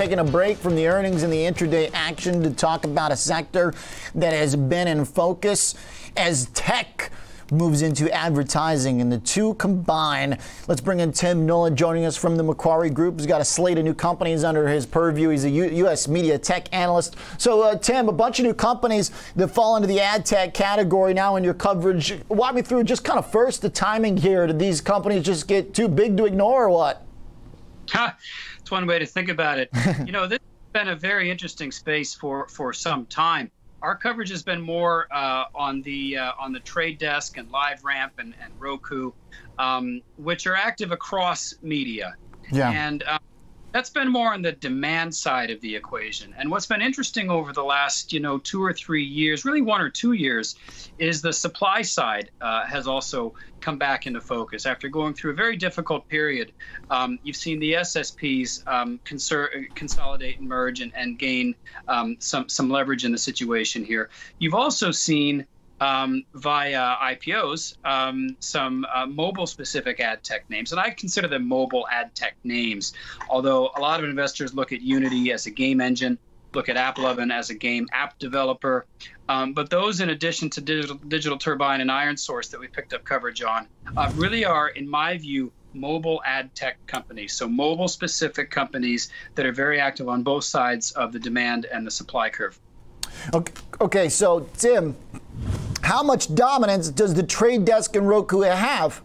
taking a break from the earnings and the intraday action to talk about a sector that has been in focus as tech moves into advertising, and the two combine. Let's bring in Tim Nollen joining us from the Macquarie Group. He's got a slate of new companies under his purview. He's a U- U.S. media tech analyst. So, uh, Tim, a bunch of new companies that fall into the ad tech category now in your coverage. Walk me through just kind of first the timing here. Did these companies just get too big to ignore, or what? It's one way to think about it. you know, this has been a very interesting space for for some time our coverage has been more uh, on the uh, on the trade desk and LiveRamp and, and Roku, um, which are active across media. Yeah. And um, that's been more on the demand side of the equation. And what's been interesting over the last, you know, two or three years, really one or two years, is the supply side uh, has also come back into focus after going through a very difficult period. Um, you've seen the SSPs um, consor- consolidate and merge and, and gain um, some some leverage in the situation here. You've also seen um, via IPOs um, some uh, mobile specific ad tech names. And I consider them mobile ad tech names, although a lot of investors look at Unity as a game engine, look at AppLovin as a game app developer. Um, but those, in addition to Digital, Digital Turbine and Iron Source that we picked up coverage on, uh, really are, in my view, mobile ad tech companies. So, mobile specific companies that are very active on both sides of the demand and the supply curve. Okay, okay so Tim, how much dominance does the trade desk and Roku have?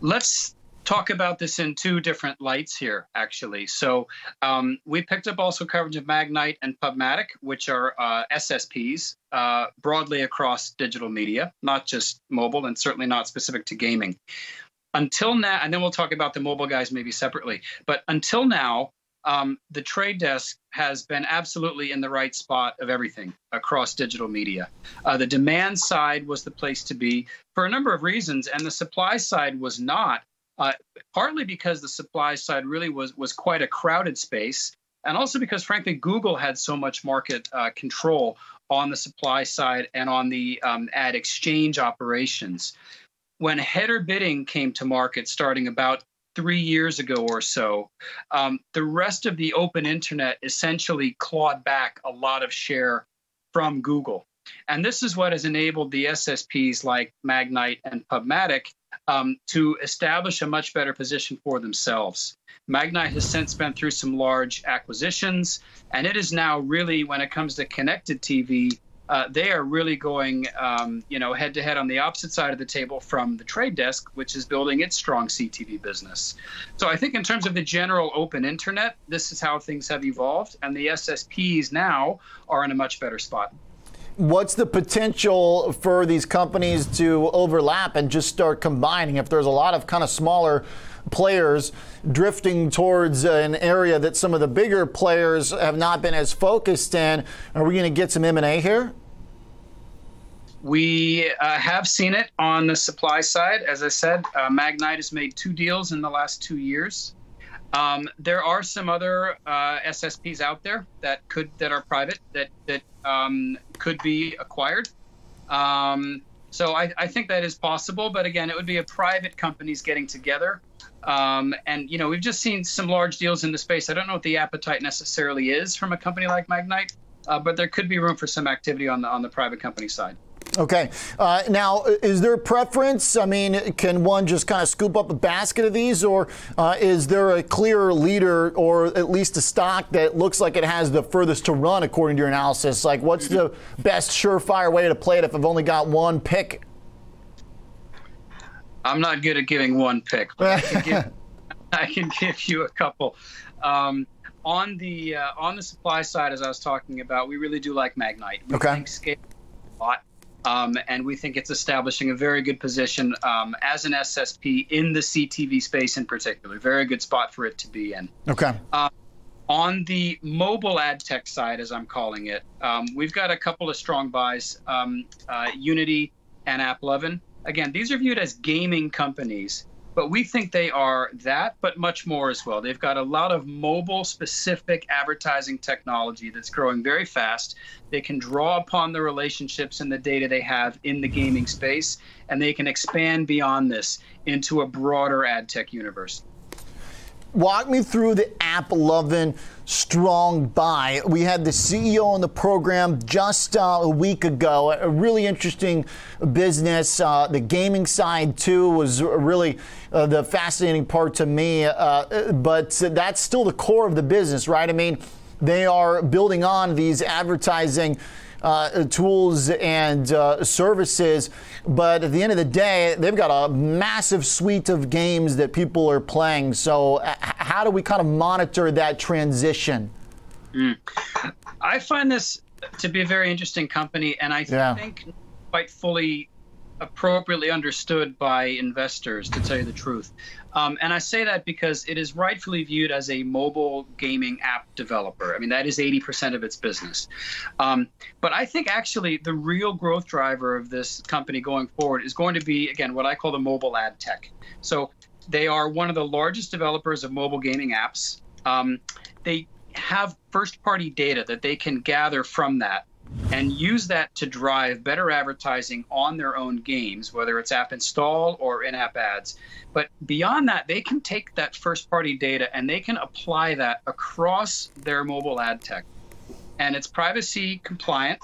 Let's talk about this in two different lights here, actually. So um, we picked up also coverage of Magnite and Pubmatic, which are uh, SSPs uh, broadly across digital media, not just mobile, and certainly not specific to gaming. Until now, and then we'll talk about the mobile guys maybe separately. But until now, um, the trade desk has been absolutely in the right spot of everything across digital media. Uh, the demand side was the place to be for a number of reasons, and the supply side was not. Uh, partly because the supply side really was was quite a crowded space, and also because, frankly, Google had so much market uh, control on the supply side and on the um, ad exchange operations. When header bidding came to market starting about three years ago or so, um, the rest of the open internet essentially clawed back a lot of share from Google. And this is what has enabled the SSPs like Magnite and Pubmatic um, to establish a much better position for themselves. Magnite has since been through some large acquisitions, and it is now really, when it comes to connected TV, uh, they are really going, um, you know, head to head on the opposite side of the table from the trade desk, which is building its strong CTV business. So I think in terms of the general open internet, this is how things have evolved, and the SSPs now are in a much better spot. What's the potential for these companies to overlap and just start combining? If there's a lot of kind of smaller players drifting towards an area that some of the bigger players have not been as focused in, are we going to get some M&A here? We uh, have seen it on the supply side. As I said, uh, Magnite has made two deals in the last two years. Um, there are some other uh, SSPs out there that could that are private that that um, could be acquired. Um, so I, I, think that is possible, but again, it would be a private companies getting together. Um, and you know, we've just seen some large deals in the space. I don't know what the appetite necessarily is from a company like Magnite, uh, but there could be room for some activity on the on the private company side. Okay. Uh, now, is there a preference? I mean, can one just kind of scoop up a basket of these, or uh, is there a clear leader or at least a stock that looks like it has the furthest to run according to your analysis? Like, what's the best surefire way to play it if I've only got one pick? I'm not good at giving one pick, but I can give, I can give you a couple. Um, on the uh, on the supply side, as I was talking about, we really do like Magnite. We okay. think scale a lot. Um, and we think it's establishing a very good position um, as an SSP in the CTV space in particular. Very good spot for it to be in. Okay. Uh, on the mobile ad tech side, as I'm calling it, um, we've got a couple of strong buys um, uh, Unity and AppLovin. Again, these are viewed as gaming companies but we think they are that, but much more as well. They've got a lot of mobile specific advertising technology that's growing very fast. They can draw upon the relationships and the data they have in the gaming space, and they can expand beyond this into a broader ad tech universe. Walk me through the AppLovin strong buy. We had the CEO on the program just uh, a week ago. A really interesting business. Uh, the gaming side too was really uh, the fascinating part to me. Uh, but that's still the core of the business, right? I mean, they are building on these advertising uh, tools and uh, services. But at the end of the day, they've got a massive suite of games that people are playing. So, uh, how do we kind of monitor that transition? Mm. I find this to be a very interesting company, and I yeah. think quite fully appropriately understood by investors, to tell you the truth. Um, and I say that because it is rightfully viewed as a mobile gaming app developer. I mean, that is 80% of its business. Um, but I think actually the real growth driver of this company going forward is going to be, again, what I call the mobile ad tech. So they are one of the largest developers of mobile gaming apps. Um, they have first party data that they can gather from that and use that to drive better advertising on their own games, whether it's app install or in app ads. But beyond that, they can take that first party data and they can apply that across their mobile ad tech. And it's privacy compliant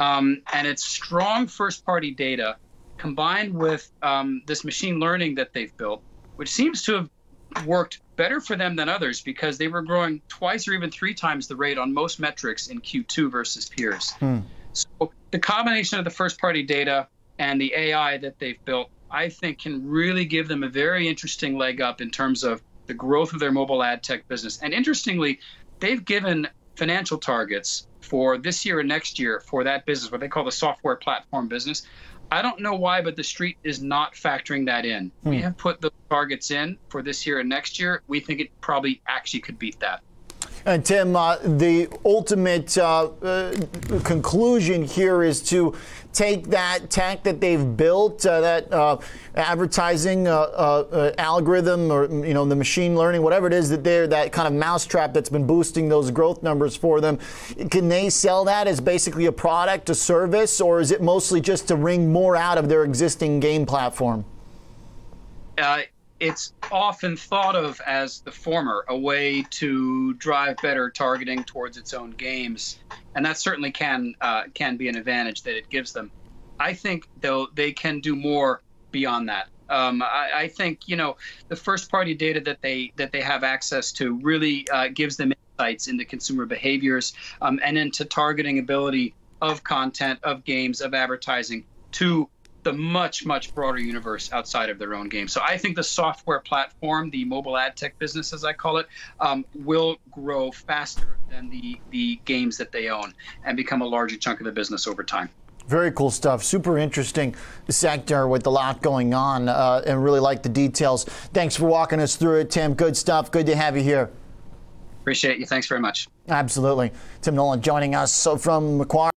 um, and it's strong first party data combined with um, this machine learning that they've built, which seems to have worked better for them than others because they were growing twice or even three times the rate on most metrics in Q2 versus peers. Hmm. So the combination of the first party data and the AI that they've built, I think, can really give them a very interesting leg up in terms of the growth of their mobile ad tech business. And interestingly, they've given financial targets for this year and next year for that business, what they call the software platform business. I don't know why, but the street is not factoring that in. Hmm. We have put the targets in for this year and next year. We think it probably actually could beat that. And Tim, uh, the ultimate uh, uh, conclusion here is to take that tech that they've built, uh, that uh, advertising uh, algorithm, or you know the machine learning, whatever it is that they're that kind of mousetrap that's been boosting those growth numbers for them. Can they sell that as basically a product, a service, or is it mostly just to wring more out of their existing game platform? It's often thought of as the former, a way to drive better targeting towards its own games, and that certainly can uh, can be an advantage that it gives them. I think though they can do more beyond that. Um, I, I, think you know the first party data that they that they have access to really uh, gives them insights into consumer behaviors um, and into targeting ability of content, of games, of advertising to the much much broader universe outside of their own game. So I think the software platform, the mobile ad tech business, as I call it, um, will grow faster than the the games that they own and become a larger chunk of the business over time. Very cool stuff. Super interesting sector with a lot going on, uh, and really like the details. Thanks for walking us through it, Tim. Good stuff. Good to have you here. Appreciate you. Thanks very much. Absolutely. Tim Nollen joining us so from Macquarie.